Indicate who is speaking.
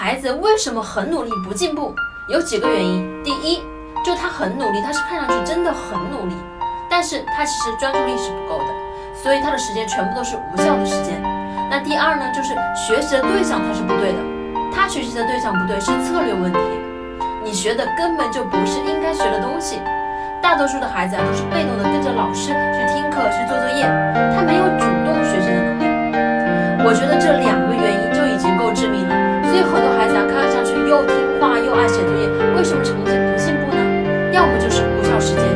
Speaker 1: 孩子为什么很努力不进步？有几个原因。第一，就他很努力，他是看上去真的很努力，但是他其实专注力是不够的，所以他的时间全部都是无效的时间。那第二呢，就是学习的对象他是不对的，他学习的对象不对，是策略问题。你学的根本就不是应该学的东西。大多数的孩子啊，都是被动的跟着老师去听课、去做作业，他没有主动学习的能力。我觉得这两。要么就是无效时间